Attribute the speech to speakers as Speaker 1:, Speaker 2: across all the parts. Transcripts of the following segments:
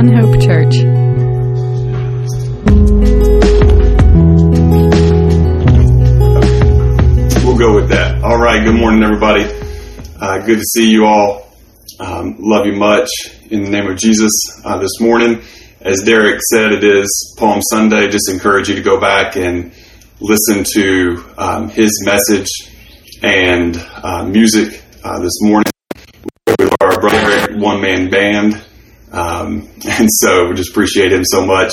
Speaker 1: One Hope Church.
Speaker 2: We'll go with that. All right. Good morning, everybody. Uh, good to see you all. Um, love you much in the name of Jesus uh, this morning. As Derek said, it is Palm Sunday. Just encourage you to go back and listen to um, his message and uh, music uh, this morning with our brother one man band. Um, and so we just appreciate him so much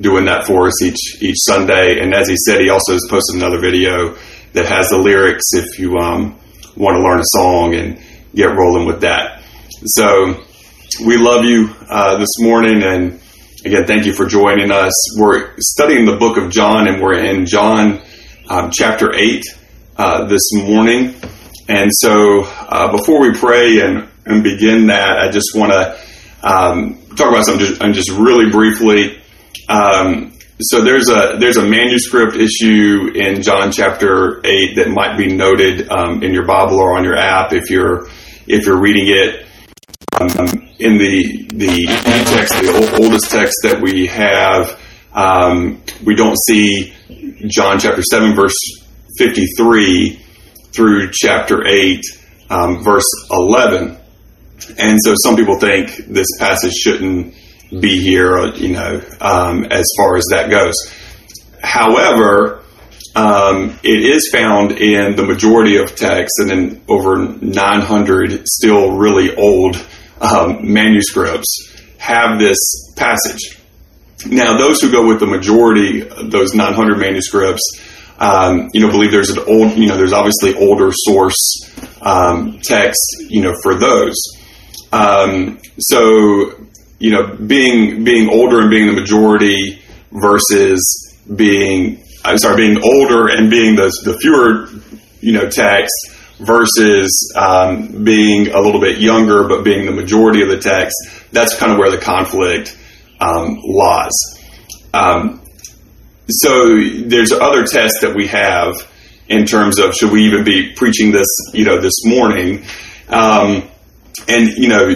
Speaker 2: doing that for us each each Sunday. And as he said, he also has posted another video that has the lyrics if you um, want to learn a song and get rolling with that. So we love you uh, this morning, and again, thank you for joining us. We're studying the book of John, and we're in John um, chapter eight uh, this morning. And so, uh, before we pray and, and begin that, I just want to um, talk about something just, just really briefly. Um, so there's a there's a manuscript issue in John chapter eight that might be noted um, in your Bible or on your app if you're if you're reading it. Um, in the the text, the oldest text that we have, um, we don't see John chapter seven verse fifty three through chapter eight um, verse eleven, and so some people think this passage shouldn't be here, you know, um, as far as that goes. However, um, it is found in the majority of texts and in over 900 still really old um, manuscripts have this passage. Now, those who go with the majority, those 900 manuscripts, um, you know, believe there's an old, you know, there's obviously older source um, text, you know, for those. Um, so you know, being being older and being the majority versus being I'm sorry, being older and being the the fewer you know text versus um, being a little bit younger but being the majority of the text. That's kind of where the conflict um, lies. Um, so there's other tests that we have in terms of should we even be preaching this you know this morning, um, and you know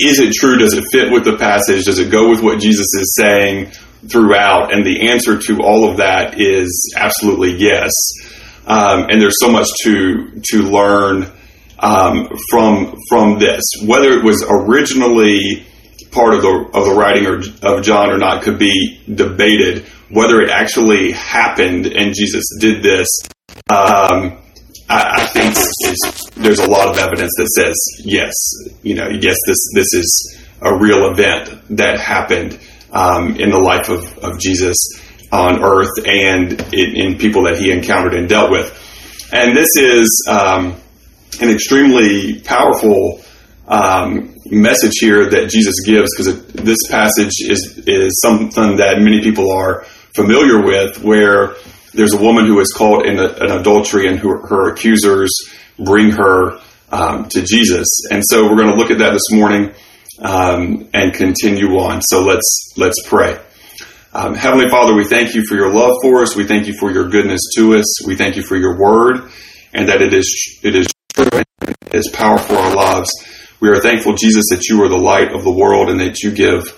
Speaker 2: is it true? Does it fit with the passage? Does it go with what Jesus is saying throughout? And the answer to all of that is absolutely yes. Um, and there's so much to to learn um, from from this. Whether it was originally part of the of the writing or, of John or not could be debated. Whether it actually happened and Jesus did this. Um, I, I think there's a lot of evidence that says yes, you know, yes, this this is a real event that happened um, in the life of, of Jesus on earth and in, in, people that he encountered and dealt with. And this is um, an extremely powerful um, message here that Jesus gives because this passage is is something that many people are familiar with, where there's a woman who is caught in a, an adultery and her, her accusers bring her um, to Jesus. And so we're going to look at that this morning um, and continue on. So let's let's pray. Um, Heavenly Father, we thank you for your love for us. We thank you for your goodness to us. We thank you for your word and that it is it is true and it is powerful for our lives. We are thankful, Jesus, that you are the light of the world and that you give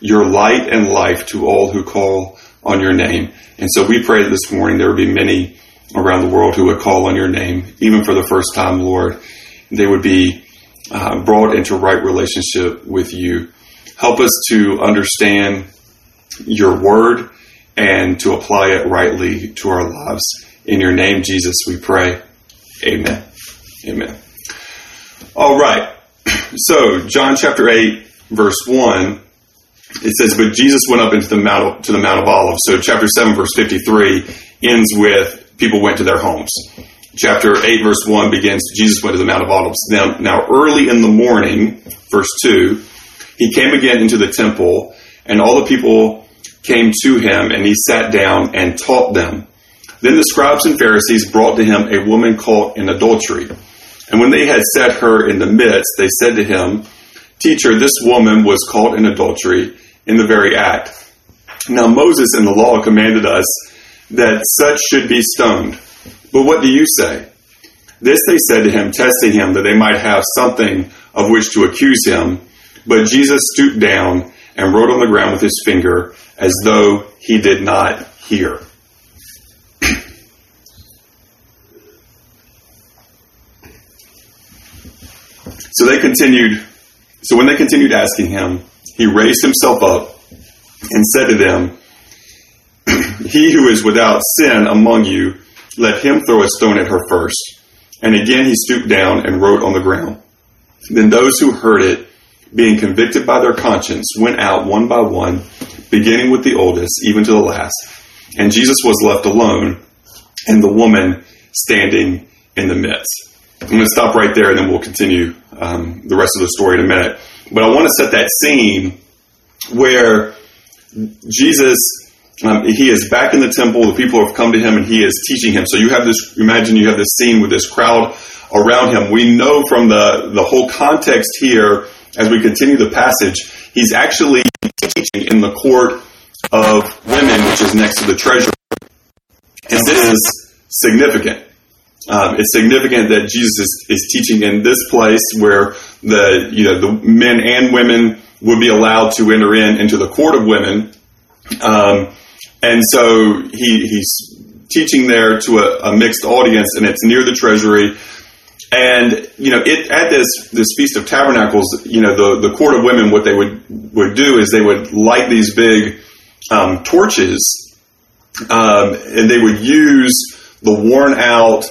Speaker 2: your light and life to all who call on your name. And so we pray this morning there would be many around the world who would call on your name, even for the first time, Lord. They would be uh, brought into right relationship with you. Help us to understand your word and to apply it rightly to our lives. In your name, Jesus, we pray. Amen. Amen. All right. So, John chapter 8, verse 1 it says, "But Jesus went up into the mount to the Mount of Olives." So chapter seven, verse fifty-three, ends with people went to their homes. Chapter eight, verse one begins. Jesus went to the Mount of Olives. Now, now early in the morning, verse two, he came again into the temple, and all the people came to him, and he sat down and taught them. Then the scribes and Pharisees brought to him a woman caught in adultery. And when they had set her in the midst, they said to him, Teacher, this woman was caught in adultery in the very act. Now, Moses in the law commanded us that such should be stoned. But what do you say? This they said to him, testing him that they might have something of which to accuse him. But Jesus stooped down and wrote on the ground with his finger as though he did not hear. so they continued, so when they continued asking him, he raised himself up and said to them, He who is without sin among you, let him throw a stone at her first. And again he stooped down and wrote on the ground. Then those who heard it, being convicted by their conscience, went out one by one, beginning with the oldest, even to the last. And Jesus was left alone, and the woman standing in the midst. I'm going to stop right there, and then we'll continue um, the rest of the story in a minute. But I want to set that scene where Jesus um, he is back in the temple. The people have come to him, and he is teaching him. So you have this. Imagine you have this scene with this crowd around him. We know from the the whole context here, as we continue the passage, he's actually teaching in the court of women, which is next to the treasury. And this is significant. Um, it's significant that Jesus is, is teaching in this place where the you know the men and women would be allowed to enter in into the court of women. Um, and so he, he's teaching there to a, a, mixed audience, and it's near the treasury. And you know, it at this this feast of tabernacles, you know, the the court of women, what they would would do is they would light these big um, torches, um, and they would use the worn out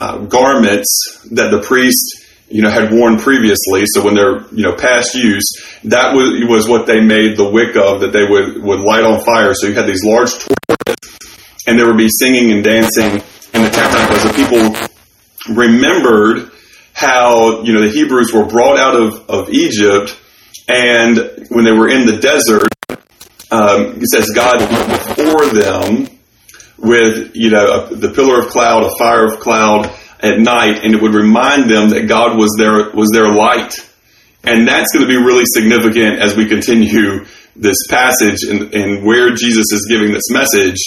Speaker 2: uh, garments that the priest you know had worn previously. So when they're you know past use, that was was what they made the wick of that they would would light on fire. So you had these large torches, and there would be singing and dancing in the tabernacle as the people remembered how you know the Hebrews were brought out of of Egypt, and when they were in the desert, um, it says God went before them with you know a, the pillar of cloud, a fire of cloud at night, and it would remind them that God was their was their light. And that's going to be really significant as we continue this passage and, and where Jesus is giving this message,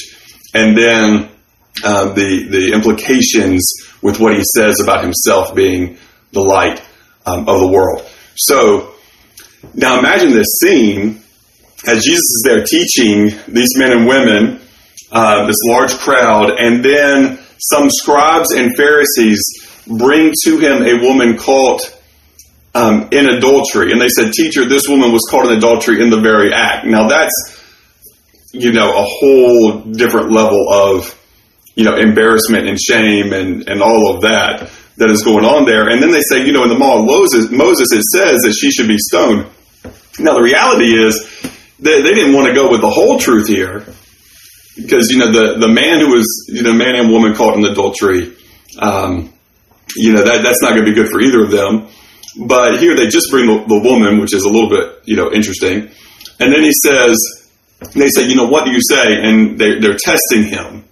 Speaker 2: and then uh, the the implications with what he says about himself being the light um, of the world. So now imagine this scene as Jesus is there teaching these men and women, uh, this large crowd, and then some scribes and Pharisees bring to him a woman caught um, in adultery. And they said, Teacher, this woman was caught in adultery in the very act. Now that's, you know, a whole different level of, you know, embarrassment and shame and, and all of that that is going on there. And then they say, you know, in the law Moses, Moses it says that she should be stoned. Now the reality is they, they didn't want to go with the whole truth here because you know the the man who was you know man and woman caught in adultery, um, you know that that's not going to be good for either of them. But here they just bring the, the, woman, which is a little bit you know interesting, and then he says, they say, you know, what do you say? And they, they're testing him.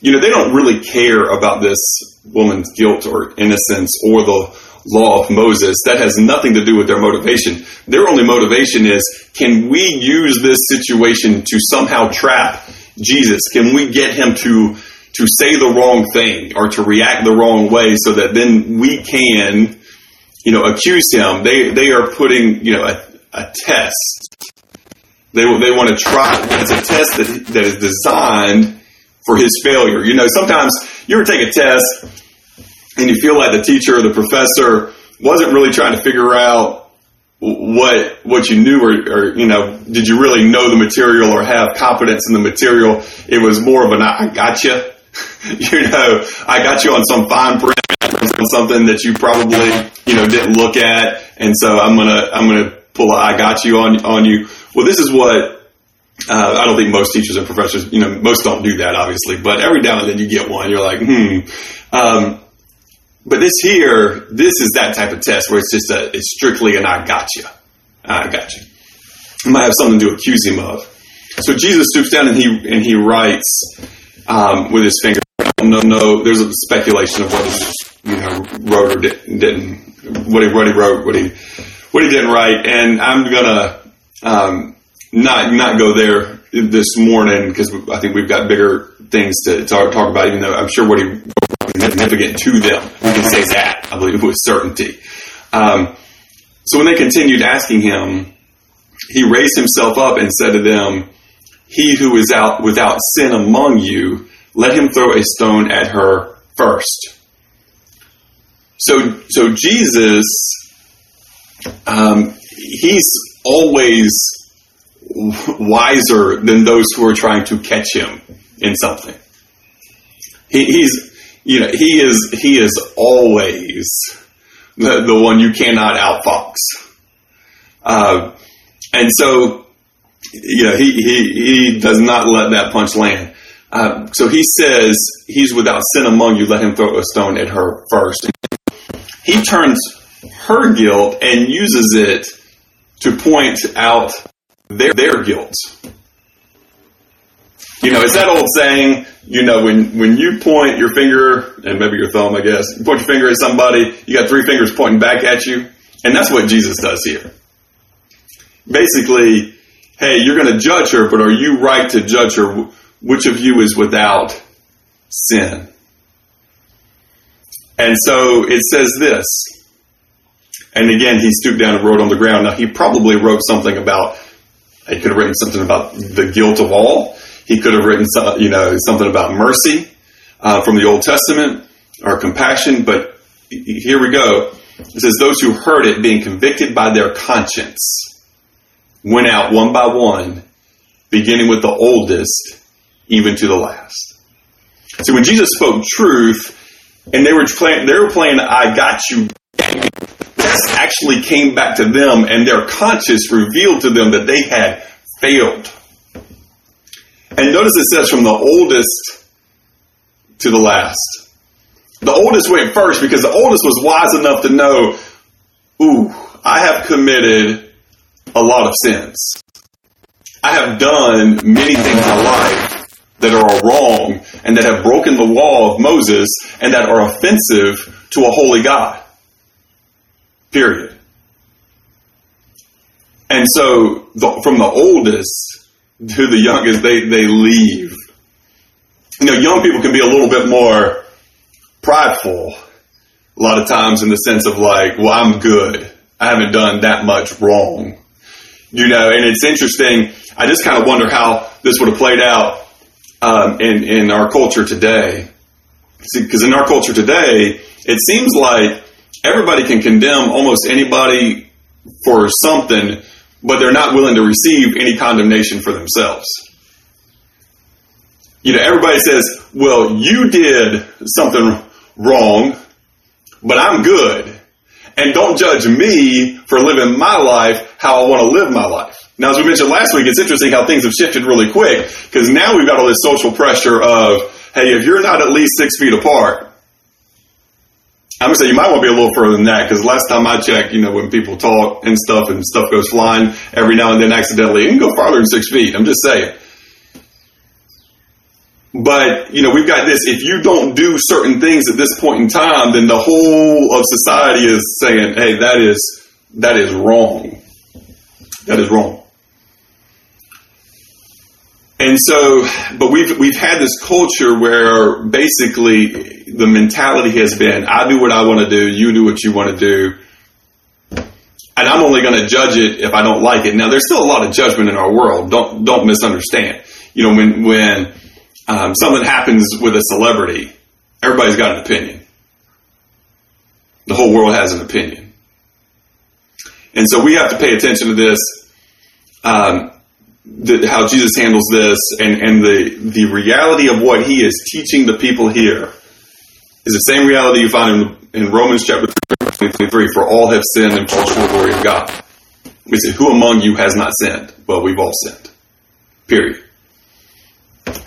Speaker 2: You know, they don't really care about this woman's guilt or innocence or the law of Moses. That has nothing to do with their motivation. Their only motivation is can we use this situation to somehow trap Jesus? Can we get him to to say the wrong thing or to react the wrong way so that then we can, you know, accuse him? They they are putting you know a, a test. They they want to try. It's a test that that is designed for his failure. You know, sometimes you ever take a test and you feel like the teacher or the professor wasn't really trying to figure out what what you knew or, or, you know did you really know the material or have confidence in the material it was more of an i got you you know i got you on some fine print on something that you probably you know didn't look at and so i'm gonna i'm gonna pull a i got you on on you well this is what uh, I don't think most teachers and professors, you know, most don't do that, obviously, but every now and then you get one. You're like, hmm. Um, but this here, this is that type of test where it's just a, it's strictly an I got you. I got you. You might have something to accuse him of. So Jesus stoops down and he and he writes um, with his finger. No, no. There's a speculation of what he you know wrote or didn't. What he what he wrote, what he what he didn't write, and I'm gonna um, not not go there this morning because I think we've got bigger things to talk about. Even though I'm sure what he significant to them. We can say that, I believe, with certainty. Um, so when they continued asking him, he raised himself up and said to them, He who is out without sin among you, let him throw a stone at her first. So, so Jesus, um, he's always wiser than those who are trying to catch him in something. He, he's, you know, he is, he is always the, the one you cannot outfox. Uh, and so, you know, he, he, he does not let that punch land. Uh, so he says, He's without sin among you, let him throw a stone at her first. He turns her guilt and uses it to point out their, their guilt. You know, it's that old saying, you know, when, when you point your finger, and maybe your thumb, I guess, you point your finger at somebody, you got three fingers pointing back at you. And that's what Jesus does here. Basically, hey, you're going to judge her, but are you right to judge her? Which of you is without sin? And so it says this. And again, he stooped down and wrote on the ground. Now, he probably wrote something about, he could have written something about the guilt of all. He could have written, you know, something about mercy uh, from the Old Testament or compassion. But here we go. It says, Those who heard it, being convicted by their conscience, went out one by one, beginning with the oldest, even to the last. See, when Jesus spoke truth, and they were playing, they were playing "I got you." This actually came back to them, and their conscience revealed to them that they had failed. And notice it says from the oldest to the last. The oldest went first because the oldest was wise enough to know, ooh, I have committed a lot of sins. I have done many things in my life that are wrong and that have broken the law of Moses and that are offensive to a holy God. Period. And so, the, from the oldest to the youngest, they, they leave. You know, young people can be a little bit more prideful a lot of times in the sense of like, well, I'm good. I haven't done that much wrong. You know, and it's interesting. I just kind of wonder how this would have played out um, in in our culture today. Because in our culture today, it seems like everybody can condemn almost anybody for something, but they're not willing to receive any condemnation for themselves. You know, everybody says, "Well, you did something wrong, but I'm good." And don't judge me for living my life how I want to live my life. Now, as we mentioned last week, it's interesting how things have shifted really quick because now we've got all this social pressure of, hey, if you're not at least six feet apart, I'm gonna say you might want to be a little further than that because last time I checked, you know, when people talk and stuff and stuff goes flying every now and then accidentally, you can go farther than six feet. I'm just saying. But, you know, we've got this. If you don't do certain things at this point in time, then the whole of society is saying, hey, that is, that is wrong. That is wrong. And so, but we've, we've had this culture where basically the mentality has been, I do what I want to do, you do what you want to do. And I'm only going to judge it if I don't like it. Now, there's still a lot of judgment in our world. Don't, don't misunderstand. You know, when, when, um, something happens with a celebrity, everybody's got an opinion. The whole world has an opinion. And so we have to pay attention to this, um, the, how Jesus handles this, and, and the, the reality of what he is teaching the people here is the same reality you find in, in Romans chapter 23 for all have sinned and fall short of the glory of God. We say, Who among you has not sinned? Well, we've all sinned. Period.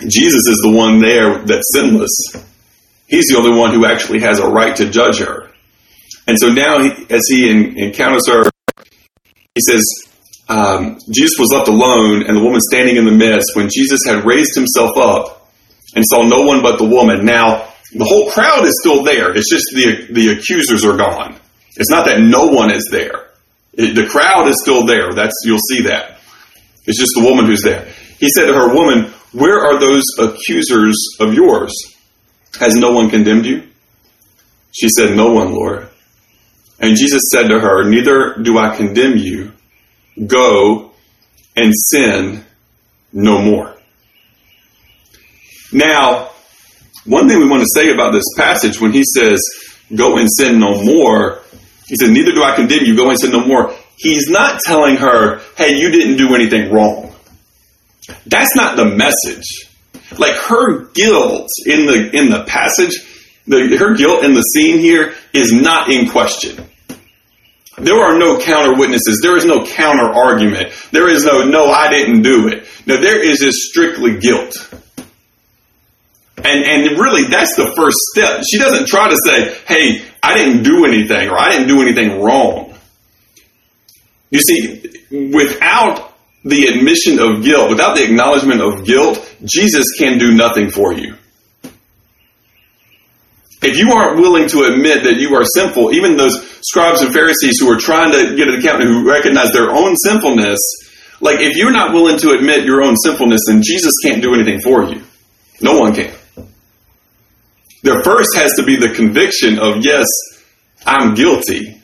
Speaker 2: Jesus is the one there that's sinless. He's the only one who actually has a right to judge her. And so now, he, as he in, encounters her, he says, um, Jesus was left alone, and the woman standing in the midst, when Jesus had raised himself up and saw no one but the woman. Now, the whole crowd is still there. It's just the, the accusers are gone. It's not that no one is there. It, the crowd is still there. That's you'll see that. It's just the woman who's there. He said to her, "Woman, where are those accusers of yours? Has no one condemned you?" She said, "No one, Lord." And Jesus said to her, Neither do I condemn you. Go and sin no more. Now, one thing we want to say about this passage when he says, go and sin no more, he said, neither do I condemn you, go and sin no more. He's not telling her, hey, you didn't do anything wrong. That's not the message. Like her guilt in the in the passage, the, her guilt in the scene here is not in question. There are no counter witnesses. There is no counter argument. There is no, no, I didn't do it. No, there is just strictly guilt. And, and really, that's the first step. She doesn't try to say, hey, I didn't do anything or I didn't do anything wrong. You see, without the admission of guilt, without the acknowledgement of guilt, Jesus can do nothing for you. If you aren't willing to admit that you are sinful, even those scribes and Pharisees who are trying to get an accountant who recognize their own sinfulness, like if you're not willing to admit your own sinfulness, then Jesus can't do anything for you. No one can. There first has to be the conviction of, yes, I'm guilty.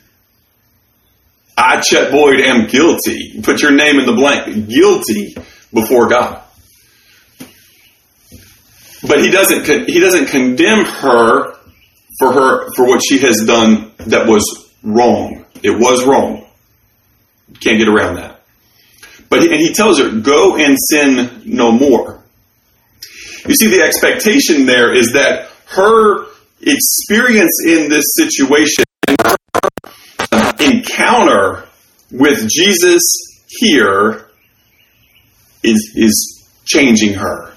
Speaker 2: I, Chet Boyd, am guilty. Put your name in the blank. Guilty before God. But he doesn't, he doesn't condemn her for her for what she has done that was wrong. It was wrong. Can't get around that. But and he tells her, "Go and sin no more." You see, the expectation there is that her experience in this situation, her encounter with Jesus here, is is changing her.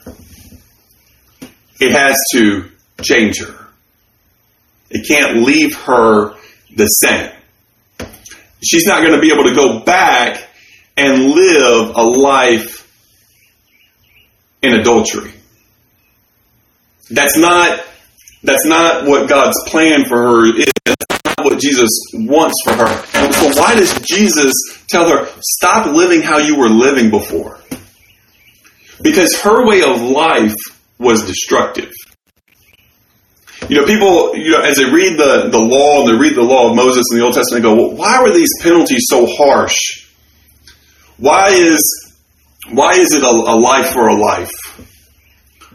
Speaker 2: It has to change her. It can't leave her the same. She's not going to be able to go back and live a life in adultery. That's not that's not what God's plan for her is. That's not what Jesus wants for her. And so why does Jesus tell her, stop living how you were living before? Because her way of life was destructive. You know, people, you know, as they read the, the law and they read the law of Moses in the Old Testament, they go, well, why were these penalties so harsh? Why is why is it a, a life for a life?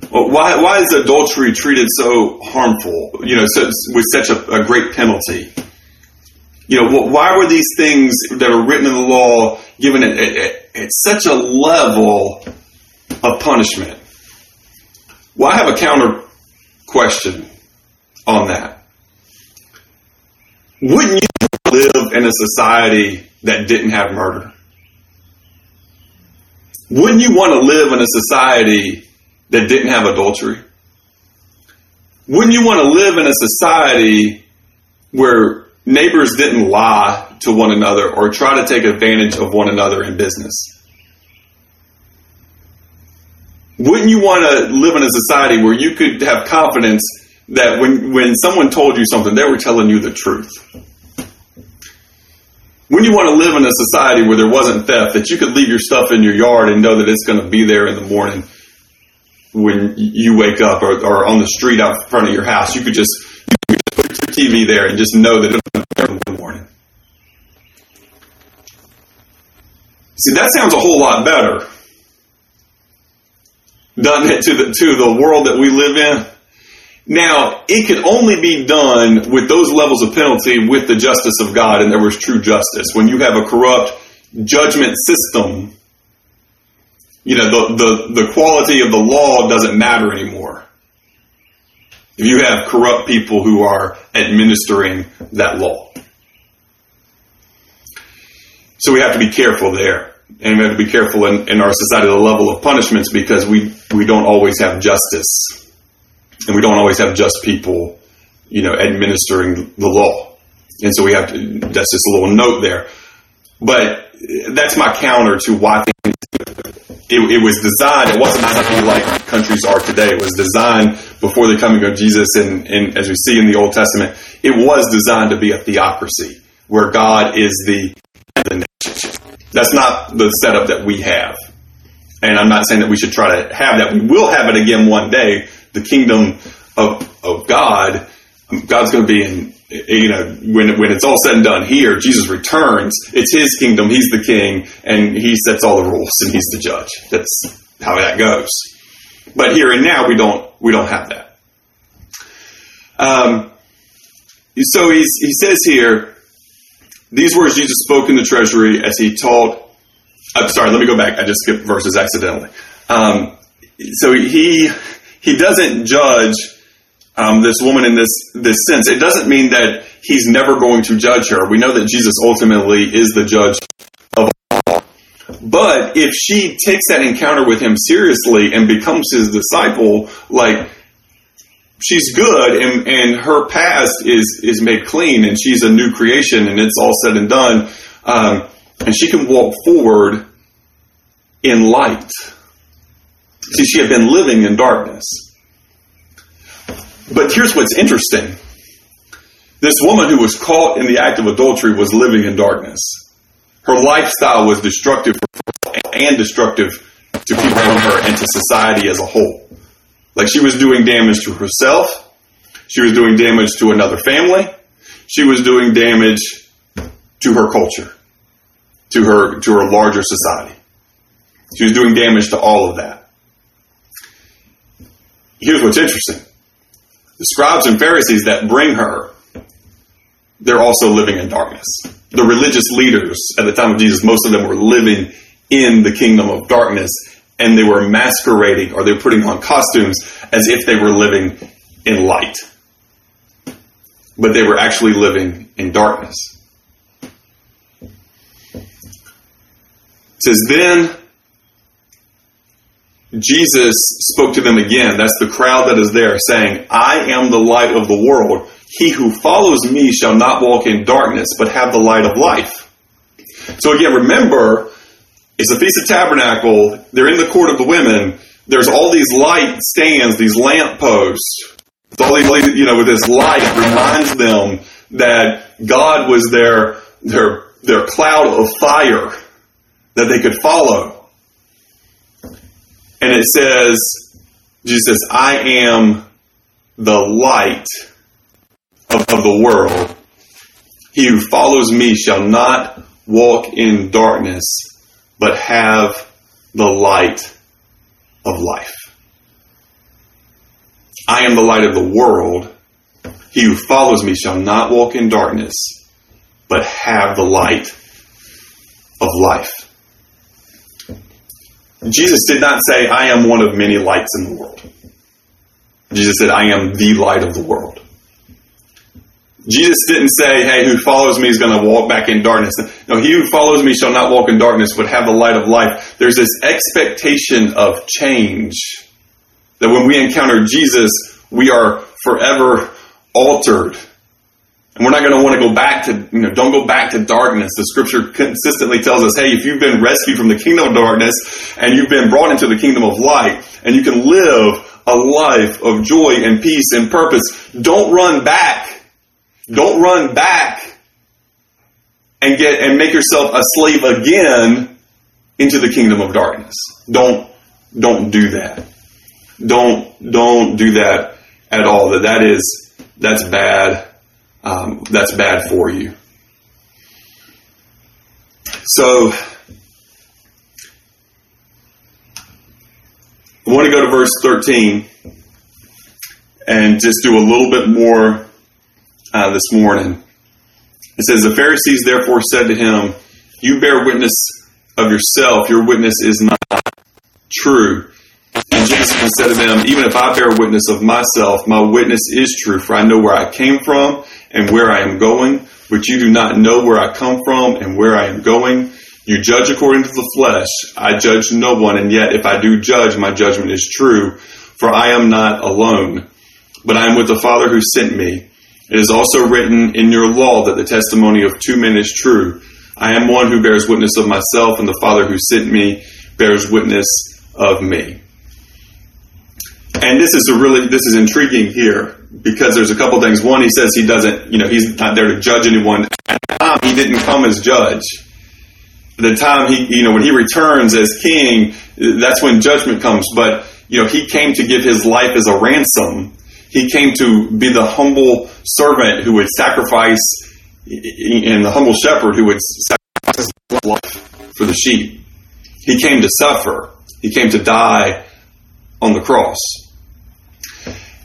Speaker 2: Why why is adultery treated so harmful? You know, so, with such a, a great penalty. You know, why were these things that are written in the law given at, at, at such a level of punishment? Well, I have a counter question on that. Wouldn't you live in a society that didn't have murder? Wouldn't you want to live in a society that didn't have adultery? Wouldn't you want to live in a society where neighbors didn't lie to one another or try to take advantage of one another in business? Wouldn't you want to live in a society where you could have confidence that when, when someone told you something, they were telling you the truth. When you want to live in a society where there wasn't theft, that you could leave your stuff in your yard and know that it's going to be there in the morning when you wake up or, or on the street out front of your house, you could just, you could just put your TV there and just know that it's there in the morning. See, that sounds a whole lot better, doesn't it, to the, to the world that we live in? Now, it could only be done with those levels of penalty with the justice of God, and there was true justice. When you have a corrupt judgment system, you know, the, the, the quality of the law doesn't matter anymore. If you have corrupt people who are administering that law. So we have to be careful there. And we have to be careful in, in our society, the level of punishments, because we, we don't always have justice and we don't always have just people, you know, administering the law. And so we have to, that's just a little note there. But that's my counter to why things, it, it was designed, it wasn't something like countries are today. It was designed before the coming of Jesus and, and as we see in the Old Testament, it was designed to be a theocracy where God is the, the That's not the setup that we have. And I'm not saying that we should try to have that. We will have it again one day, the kingdom of, of God, God's going to be in you know, when when it's all said and done here, Jesus returns. It's His kingdom. He's the king, and He sets all the rules, and He's the judge. That's how that goes. But here and now, we don't we don't have that. Um, so he's, he says here, these words Jesus spoke in the treasury as he taught. I'm sorry, let me go back. I just skipped verses accidentally. Um, so he he doesn't judge um, this woman in this this sense. It doesn't mean that he's never going to judge her. We know that Jesus ultimately is the judge of all. But if she takes that encounter with him seriously and becomes his disciple, like she's good and, and her past is is made clean and she's a new creation and it's all said and done, um, and she can walk forward in light. See, she had been living in darkness. But here's what's interesting. This woman who was caught in the act of adultery was living in darkness. Her lifestyle was destructive and destructive to people around her and to society as a whole. Like she was doing damage to herself, she was doing damage to another family, she was doing damage to her culture, to her to her larger society. She was doing damage to all of that. Here's what's interesting the scribes and Pharisees that bring her, they're also living in darkness. The religious leaders at the time of Jesus, most of them were living in the kingdom of darkness and they were masquerading or they were putting on costumes as if they were living in light. But they were actually living in darkness. It says, Then Jesus spoke to them again. That's the crowd that is there saying, I am the light of the world. He who follows me shall not walk in darkness, but have the light of life. So again, remember, it's a Feast of Tabernacle. They're in the court of the women. There's all these light stands, these lamp posts. All these, you know, with this light reminds them that God was their, their, their cloud of fire that they could follow. And it says, Jesus I am the light of, of the world. He who follows me shall not walk in darkness, but have the light of life. I am the light of the world. He who follows me shall not walk in darkness, but have the light of life. Jesus did not say, I am one of many lights in the world. Jesus said, I am the light of the world. Jesus didn't say, hey, who follows me is going to walk back in darkness. No, he who follows me shall not walk in darkness, but have the light of life. There's this expectation of change. That when we encounter Jesus, we are forever altered. And we're not going to want to go back to, you know, don't go back to darkness. The scripture consistently tells us, hey, if you've been rescued from the kingdom of darkness and you've been brought into the kingdom of light and you can live a life of joy and peace and purpose, don't run back. Don't run back and get, and make yourself a slave again into the kingdom of darkness. Don't, don't do that. Don't, don't do that at all. That that is, that's bad um, that's bad for you. So, I want to go to verse 13 and just do a little bit more uh, this morning. It says, The Pharisees therefore said to him, You bear witness of yourself, your witness is not true. And Jesus said to them, Even if I bear witness of myself, my witness is true, for I know where I came from and where I am going, but you do not know where I come from and where I am going. You judge according to the flesh. I judge no one, and yet if I do judge, my judgment is true, for I am not alone, but I am with the Father who sent me. It is also written in your law that the testimony of two men is true. I am one who bears witness of myself, and the Father who sent me bears witness of me. And this is a really this is intriguing here because there's a couple things. One, he says he doesn't, you know, he's not there to judge anyone. At the time, he didn't come as judge. The time he, you know, when he returns as king, that's when judgment comes. But you know, he came to give his life as a ransom. He came to be the humble servant who would sacrifice, and the humble shepherd who would sacrifice his life for the sheep. He came to suffer. He came to die on the cross.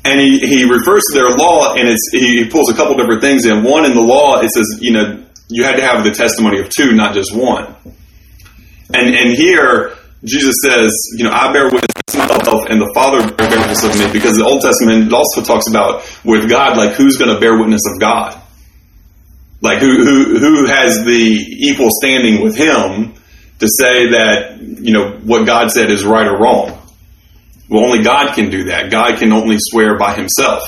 Speaker 2: And he, he refers to their law, and it's, he pulls a couple different things in. One, in the law, it says, you know, you had to have the testimony of two, not just one. And, and here, Jesus says, you know, I bear witness of myself and the Father bear witness of me because the Old Testament also talks about with God, like who's going to bear witness of God? Like who, who, who has the equal standing with him to say that, you know, what God said is right or wrong? Well, only God can do that. God can only swear by himself.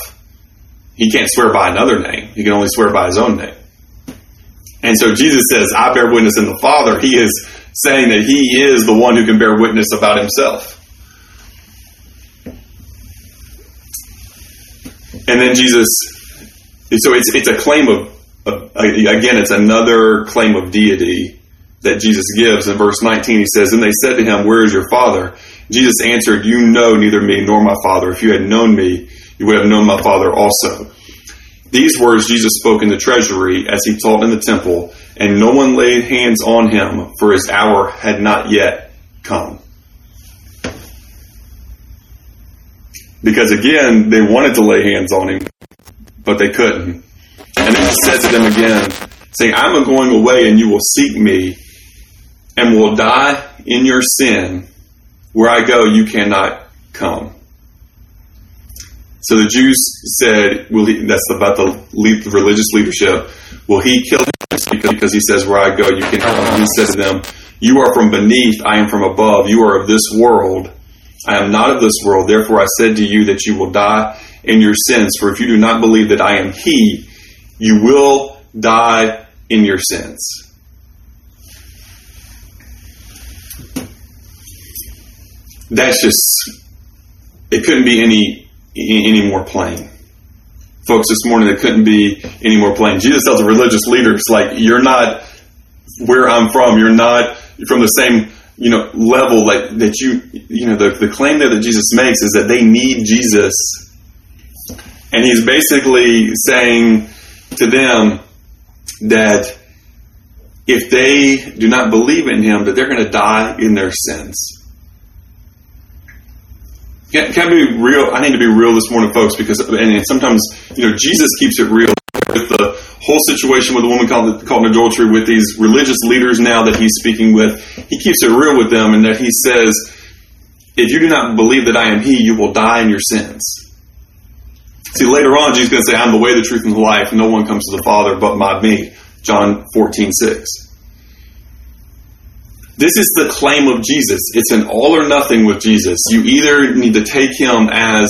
Speaker 2: He can't swear by another name. He can only swear by his own name. And so Jesus says, I bear witness in the Father. He is saying that he is the one who can bear witness about himself. And then Jesus, so it's, it's a claim of, of, again, it's another claim of deity that Jesus gives. In verse 19, he says, And they said to him, Where is your Father? Jesus answered, You know neither me nor my Father. If you had known me, you would have known my Father also. These words Jesus spoke in the treasury as he taught in the temple, and no one laid hands on him, for his hour had not yet come. Because again, they wanted to lay hands on him, but they couldn't. And then he said to them again, saying, I'm going away and you will seek me and will die in your sin. Where I go, you cannot come. So the Jews said, "Will he?" That's about the religious leadership. Will he kill him because he says, "Where I go, you can come"? He said to them, "You are from beneath; I am from above. You are of this world. I am not of this world. Therefore, I said to you that you will die in your sins. For if you do not believe that I am He, you will die in your sins." That's just. It couldn't be any any more plain. Folks, this morning it couldn't be any more plain. Jesus tells the religious leaders, like, you're not where I'm from. You're not from the same, you know, level that, that you, you know, the, the claim there that Jesus makes is that they need Jesus. And he's basically saying to them that if they do not believe in him, that they're going to die in their sins. Can, can I be real? I need to be real this morning, folks, because and sometimes you know Jesus keeps it real with the whole situation with the woman called called adultery with these religious leaders now that he's speaking with. He keeps it real with them, and that he says, "If you do not believe that I am He, you will die in your sins." See, later on, Jesus is going to say, "I'm the way, the truth, and the life. No one comes to the Father but by me." John 14, 6. This is the claim of Jesus. It's an all or nothing with Jesus. You either need to take him as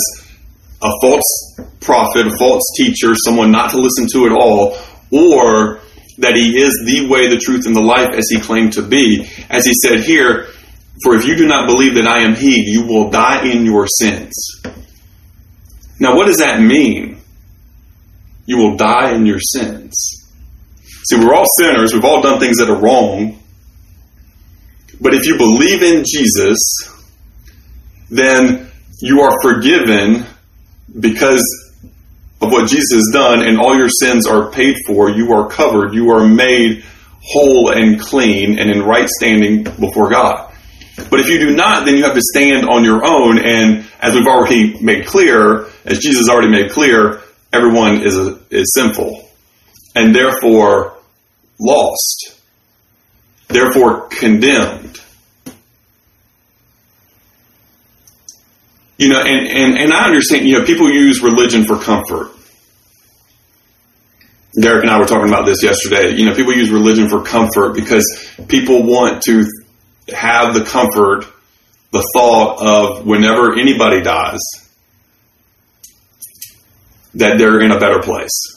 Speaker 2: a false prophet, a false teacher, someone not to listen to at all, or that he is the way, the truth, and the life as he claimed to be. As he said here, for if you do not believe that I am he, you will die in your sins. Now, what does that mean? You will die in your sins. See, we're all sinners. We've all done things that are wrong. But if you believe in Jesus, then you are forgiven because of what Jesus has done, and all your sins are paid for. You are covered. You are made whole and clean and in right standing before God. But if you do not, then you have to stand on your own. And as we've already made clear, as Jesus already made clear, everyone is, is sinful and therefore lost, therefore condemned. You know, and, and, and I understand, you know, people use religion for comfort. Derek and I were talking about this yesterday. You know, people use religion for comfort because people want to have the comfort, the thought of whenever anybody dies, that they're in a better place.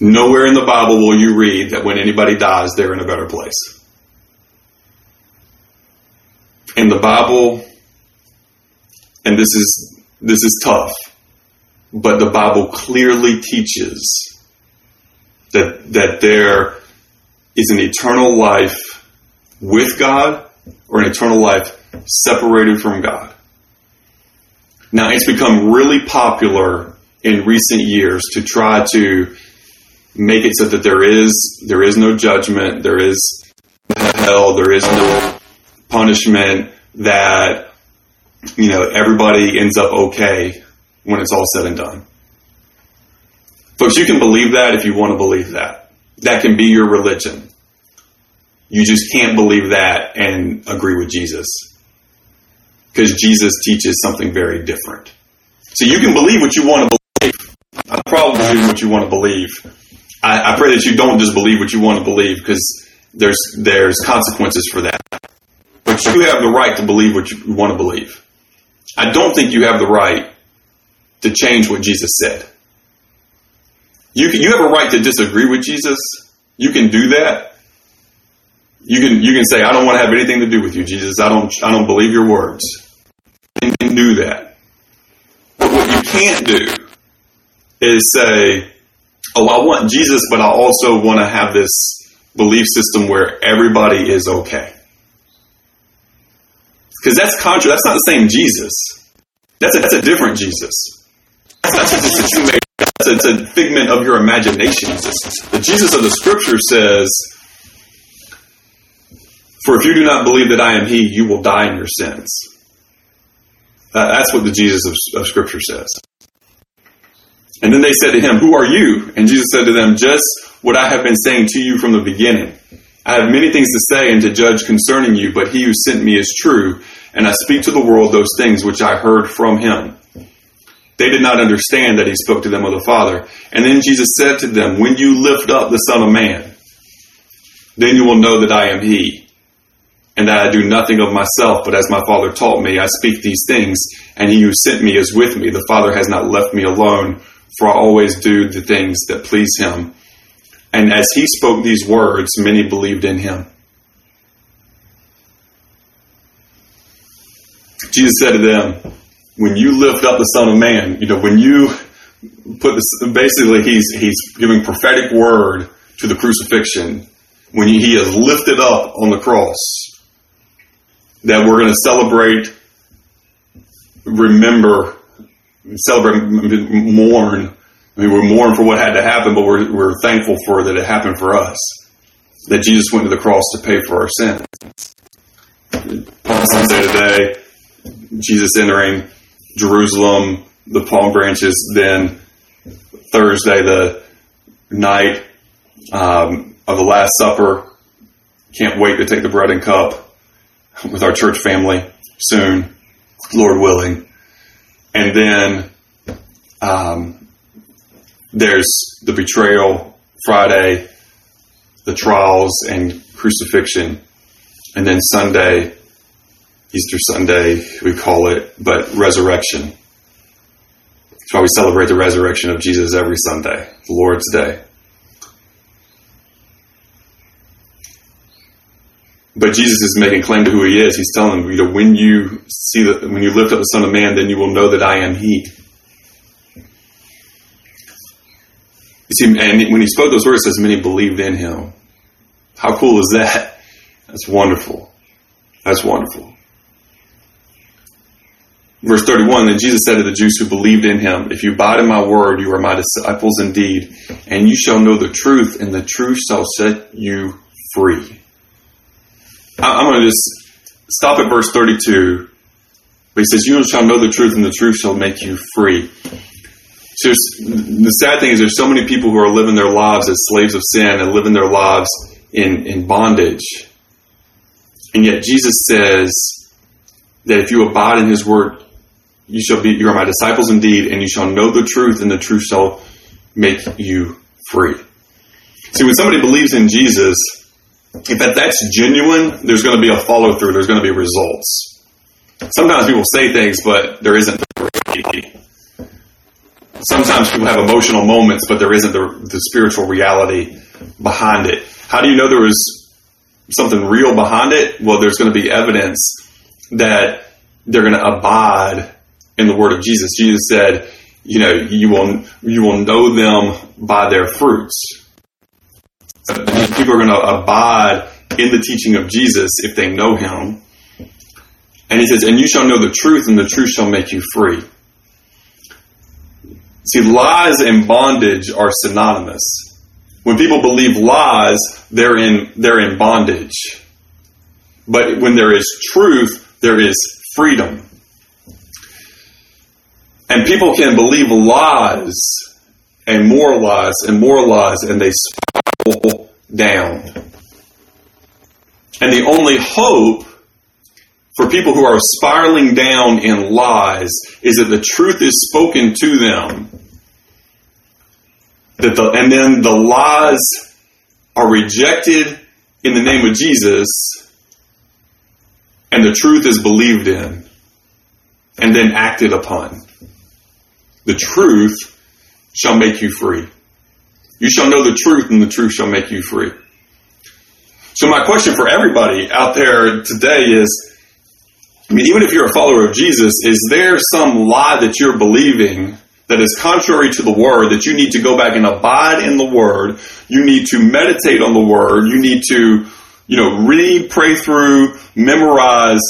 Speaker 2: Nowhere in the Bible will you read that when anybody dies, they're in a better place. In the Bible, and this is this is tough, but the Bible clearly teaches that that there is an eternal life with God or an eternal life separated from God. Now, it's become really popular in recent years to try to make it so that there is there is no judgment, there is hell, there is no punishment, that you know everybody ends up okay when it's all said and done. Folks, you can believe that if you want to believe that. That can be your religion. You just can't believe that and agree with Jesus. Because Jesus teaches something very different. So you can believe what you want to believe. I probably believe what you want to believe. I, I pray that you don't just believe what you want to believe because there's there's consequences for that. But you have the right to believe what you want to believe. I don't think you have the right to change what Jesus said. You can, you have a right to disagree with Jesus. You can do that. You can you can say I don't want to have anything to do with you, Jesus. I don't I don't believe your words. You can do that. But what you can't do is say, "Oh, I want Jesus, but I also want to have this belief system where everybody is okay." Because that's contra. That's not the same Jesus. That's a, that's a different Jesus. That's, that's just you. That's a, it's a figment of your imagination. The Jesus of the Scripture says, "For if you do not believe that I am He, you will die in your sins." That's what the Jesus of, of Scripture says. And then they said to him, Who are you? And Jesus said to them, Just what I have been saying to you from the beginning. I have many things to say and to judge concerning you, but he who sent me is true, and I speak to the world those things which I heard from him. They did not understand that he spoke to them of the Father. And then Jesus said to them, When you lift up the Son of Man, then you will know that I am he, and that I do nothing of myself, but as my Father taught me, I speak these things, and he who sent me is with me. The Father has not left me alone, for I always do the things that please him. And as he spoke these words, many believed in him. Jesus said to them, when you lift up the Son of Man, you know, when you put this, basically he's, he's giving prophetic word to the crucifixion. When he is lifted up on the cross, that we're going to celebrate, remember, celebrate, mourn. I mean, we're mourn for what had to happen, but we're, we're thankful for that it happened for us. That Jesus went to the cross to pay for our sins. Palm Sunday today, Jesus entering Jerusalem, the palm branches, then Thursday, the night um, of the Last Supper. Can't wait to take the bread and cup with our church family soon, Lord willing. And then um, there's the betrayal Friday, the trials and crucifixion, and then Sunday, Easter Sunday, we call it, but resurrection. That's why we celebrate the resurrection of Jesus every Sunday, the Lord's Day. But Jesus is making claim to who he is. He's telling them, you know, when you see that, when you lift up the Son of Man, then you will know that I am He. You see, and when he spoke those words, it says many believed in him. How cool is that? That's wonderful. That's wonderful. Verse 31, then Jesus said to the Jews who believed in him, If you abide in my word, you are my disciples indeed, and you shall know the truth, and the truth shall set you free. I'm going to just stop at verse 32. But he says, You shall know the truth, and the truth shall make you free. So the sad thing is, there's so many people who are living their lives as slaves of sin and living their lives in, in bondage. And yet Jesus says that if you abide in his word, you shall be, you are my disciples indeed, and you shall know the truth, and the truth shall make you free. See, when somebody believes in Jesus, if that, that's genuine, there's going to be a follow through, there's going to be results. Sometimes people say things, but there isn't. Sometimes people have emotional moments, but there isn't the, the spiritual reality behind it. How do you know there was something real behind it? Well, there's going to be evidence that they're going to abide in the word of Jesus. Jesus said, you know, you will, you will know them by their fruits. People are going to abide in the teaching of Jesus if they know him. And he says, and you shall know the truth and the truth shall make you free. See, lies and bondage are synonymous. When people believe lies, they're in, they're in bondage. But when there is truth, there is freedom. And people can believe lies and more lies and more lies, and they down. And the only hope for people who are spiraling down in lies is that the truth is spoken to them. That the, and then the lies are rejected in the name of Jesus, and the truth is believed in and then acted upon. The truth shall make you free. You shall know the truth, and the truth shall make you free. So, my question for everybody out there today is I mean, even if you're a follower of Jesus, is there some lie that you're believing that is contrary to the word that you need to go back and abide in the word? You need to meditate on the word. You need to, you know, read, pray through, memorize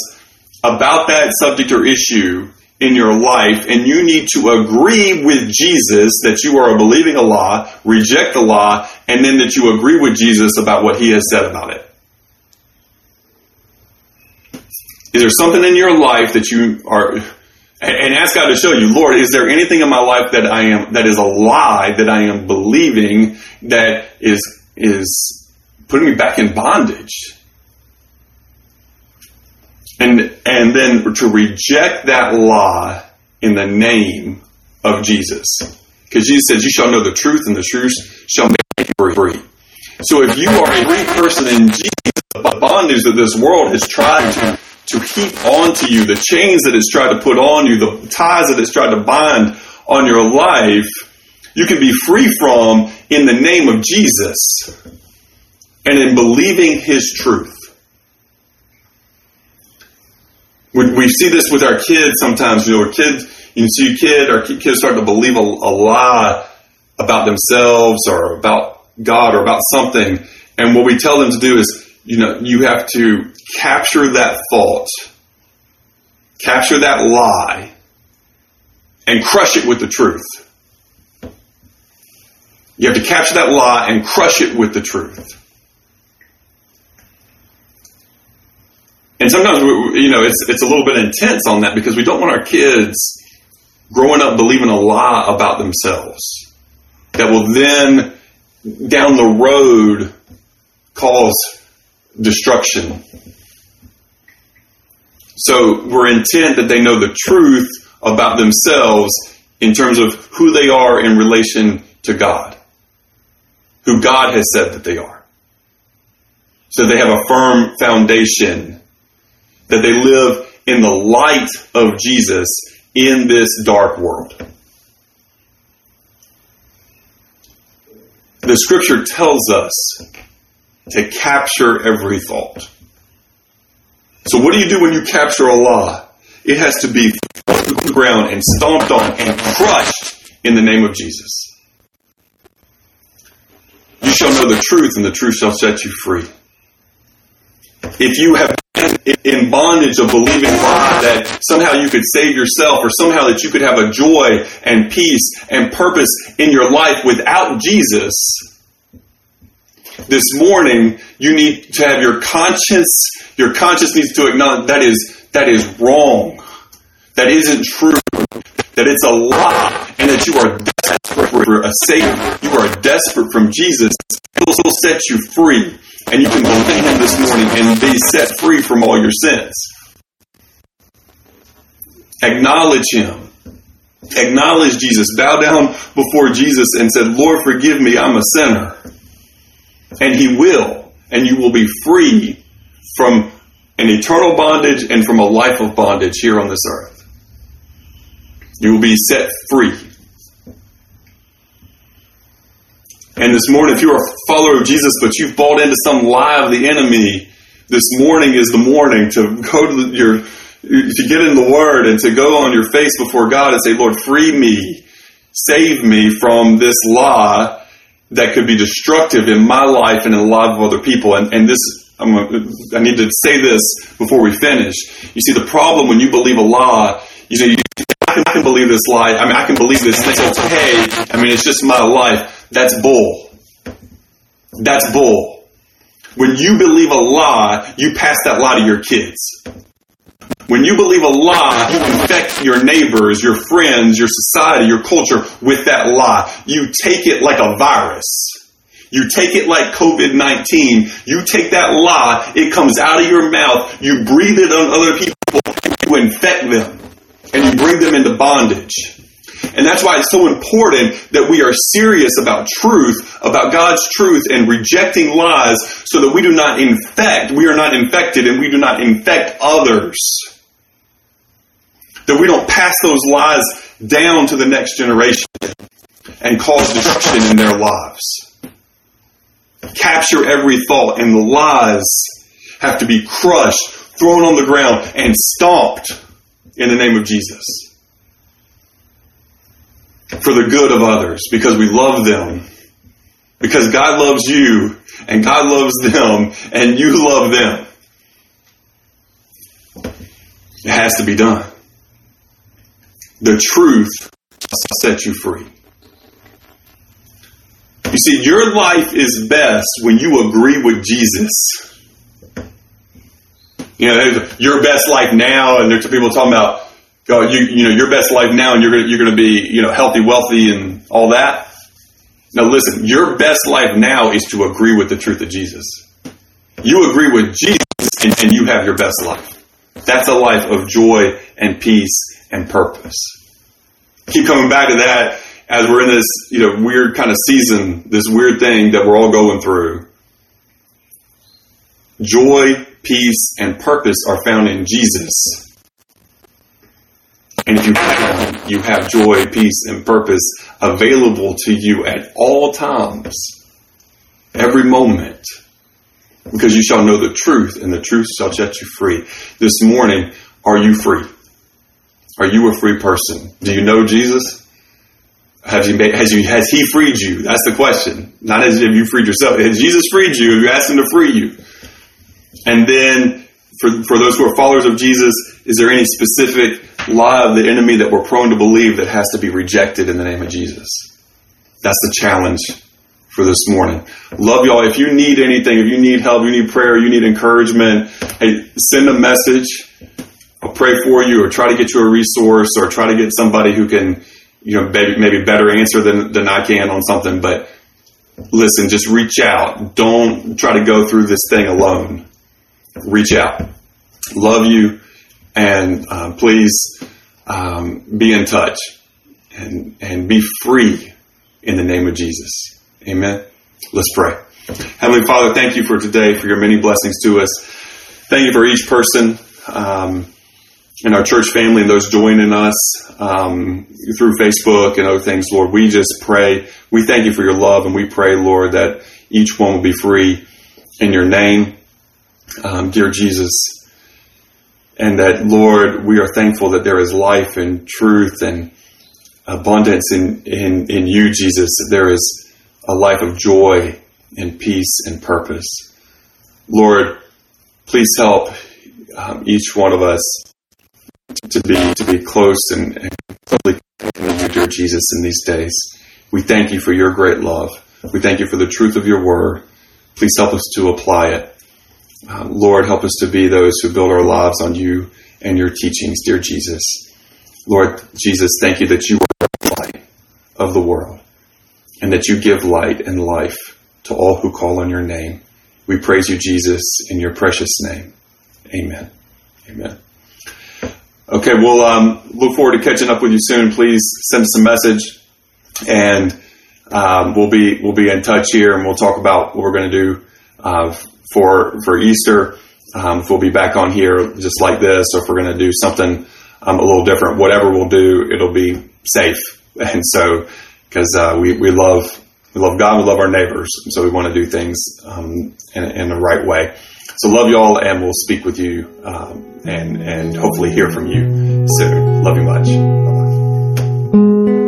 Speaker 2: about that subject or issue in your life, and you need to agree with Jesus that you are believing a lie, reject the lie, and then that you agree with Jesus about what he has said about it. Is there something in your life that you are, and ask God to show you, Lord, is there anything in my life that I am, that is a lie that I am believing that is, is putting me back in bondage? And, and then to reject that law in the name of Jesus. Because Jesus says, You shall know the truth, and the truth shall make you free. So if you are a free person in Jesus, the bondage that this world has tried to, to heap onto you, the chains that it's tried to put on you, the ties that it's tried to bind on your life, you can be free from in the name of Jesus and in believing His truth. We, we see this with our kids sometimes. You know, our kids, you see a kid, our kids start to believe a, a lie about themselves or about God or about something. And what we tell them to do is, you know, you have to capture that thought, capture that lie, and crush it with the truth. You have to capture that lie and crush it with the truth. And sometimes, we, you know, it's, it's a little bit intense on that because we don't want our kids growing up believing a lie about themselves that will then, down the road, cause destruction. So we're intent that they know the truth about themselves in terms of who they are in relation to God, who God has said that they are. So they have a firm foundation that they live in the light of Jesus in this dark world. The scripture tells us to capture every thought. So, what do you do when you capture a lie? It has to be to the ground and stomped on and crushed in the name of Jesus. You shall know the truth, and the truth shall set you free. If you have in bondage of believing God that somehow you could save yourself or somehow that you could have a joy and peace and purpose in your life without Jesus, this morning you need to have your conscience, your conscience needs to acknowledge that is, that is wrong. That isn't true. That it's a lie and that you are desperate for a Savior. You are desperate from Jesus. He'll set you free and you can believe Him this morning and be set free from all your sins. Acknowledge Him. Acknowledge Jesus. Bow down before Jesus and said, Lord, forgive me, I'm a sinner. And He will, and you will be free from an eternal bondage and from a life of bondage here on this earth. You will be set free And this morning, if you're a follower of Jesus, but you've bought into some lie of the enemy, this morning is the morning to go to your, to get in the Word and to go on your face before God and say, Lord, free me, save me from this lie that could be destructive in my life and in the life of other people. And, and this, I'm, I need to say this before we finish. You see, the problem when you believe a lie, you know, you can, I can believe this lie. I mean, I can believe this. and It's okay. I mean, it's just my life. That's bull. That's bull. When you believe a lie, you pass that lie to your kids. When you believe a lie, you infect your neighbors, your friends, your society, your culture with that lie. You take it like a virus. You take it like COVID 19. You take that lie, it comes out of your mouth, you breathe it on other people, you infect them, and you bring them into bondage. And that's why it's so important that we are serious about truth, about God's truth, and rejecting lies so that we do not infect, we are not infected, and we do not infect others. That we don't pass those lies down to the next generation and cause destruction in their lives. Capture every thought, and the lies have to be crushed, thrown on the ground, and stomped in the name of Jesus for the good of others because we love them. Because God loves you and God loves them and you love them. It has to be done. The truth sets you free. You see, your life is best when you agree with Jesus. You know, your best life now, and there's people talking about you, you know, your best life now and you're going you're to be, you know, healthy, wealthy and all that. Now listen, your best life now is to agree with the truth of Jesus. You agree with Jesus and, and you have your best life. That's a life of joy and peace and purpose. Keep coming back to that as we're in this, you know, weird kind of season, this weird thing that we're all going through. Joy, peace, and purpose are found in Jesus. And you have, you have joy, peace, and purpose available to you at all times, every moment, because you shall know the truth, and the truth shall set you free. This morning, are you free? Are you a free person? Do you know Jesus? Have you made, has you has he freed you? That's the question. Not as if you freed yourself. Has Jesus freed you? Have you asked him to free you? And then for, for those who are followers of Jesus, is there any specific lie of the enemy that we're prone to believe that has to be rejected in the name of Jesus? That's the challenge for this morning. Love y'all. If you need anything, if you need help, you need prayer, you need encouragement, hey, send a message. I'll pray for you or try to get you a resource or try to get somebody who can, you know, maybe, better answer than, than I can on something. But listen, just reach out. Don't try to go through this thing alone. Reach out. Love you and uh, please um, be in touch and, and be free in the name of Jesus. Amen. Let's pray. Heavenly Father, thank you for today, for your many blessings to us. Thank you for each person um, in our church family and those joining us um, through Facebook and other things, Lord. We just pray. We thank you for your love, and we pray, Lord, that each one will be free in your name. Um, dear Jesus, and that, Lord, we are thankful that there is life and truth and abundance in, in, in you, Jesus. that There is a life of joy and peace and purpose. Lord, please help um, each one of us to be to be close and, and with you, dear Jesus, in these days. We thank you for your great love. We thank you for the truth of your word. Please help us to apply it. Um, Lord, help us to be those who build our lives on you and your teachings, dear Jesus. Lord Jesus, thank you that you are the light of the world and that you give light and life to all who call on your name. We praise you, Jesus, in your precious name. Amen. Amen. Okay, we'll um, look forward to catching up with you soon. Please send us a message, and um, we'll be we'll be in touch here, and we'll talk about what we're going to do uh, for for Easter. Um, if we'll be back on here just like this, or if we're going to do something um, a little different, whatever we'll do, it'll be safe. And so, because uh, we we love we love God, we love our neighbors, so we want to do things um, in, in, the right way. So love y'all, and we'll speak with you um, and and hopefully hear from you soon. Love you much. Bye-bye.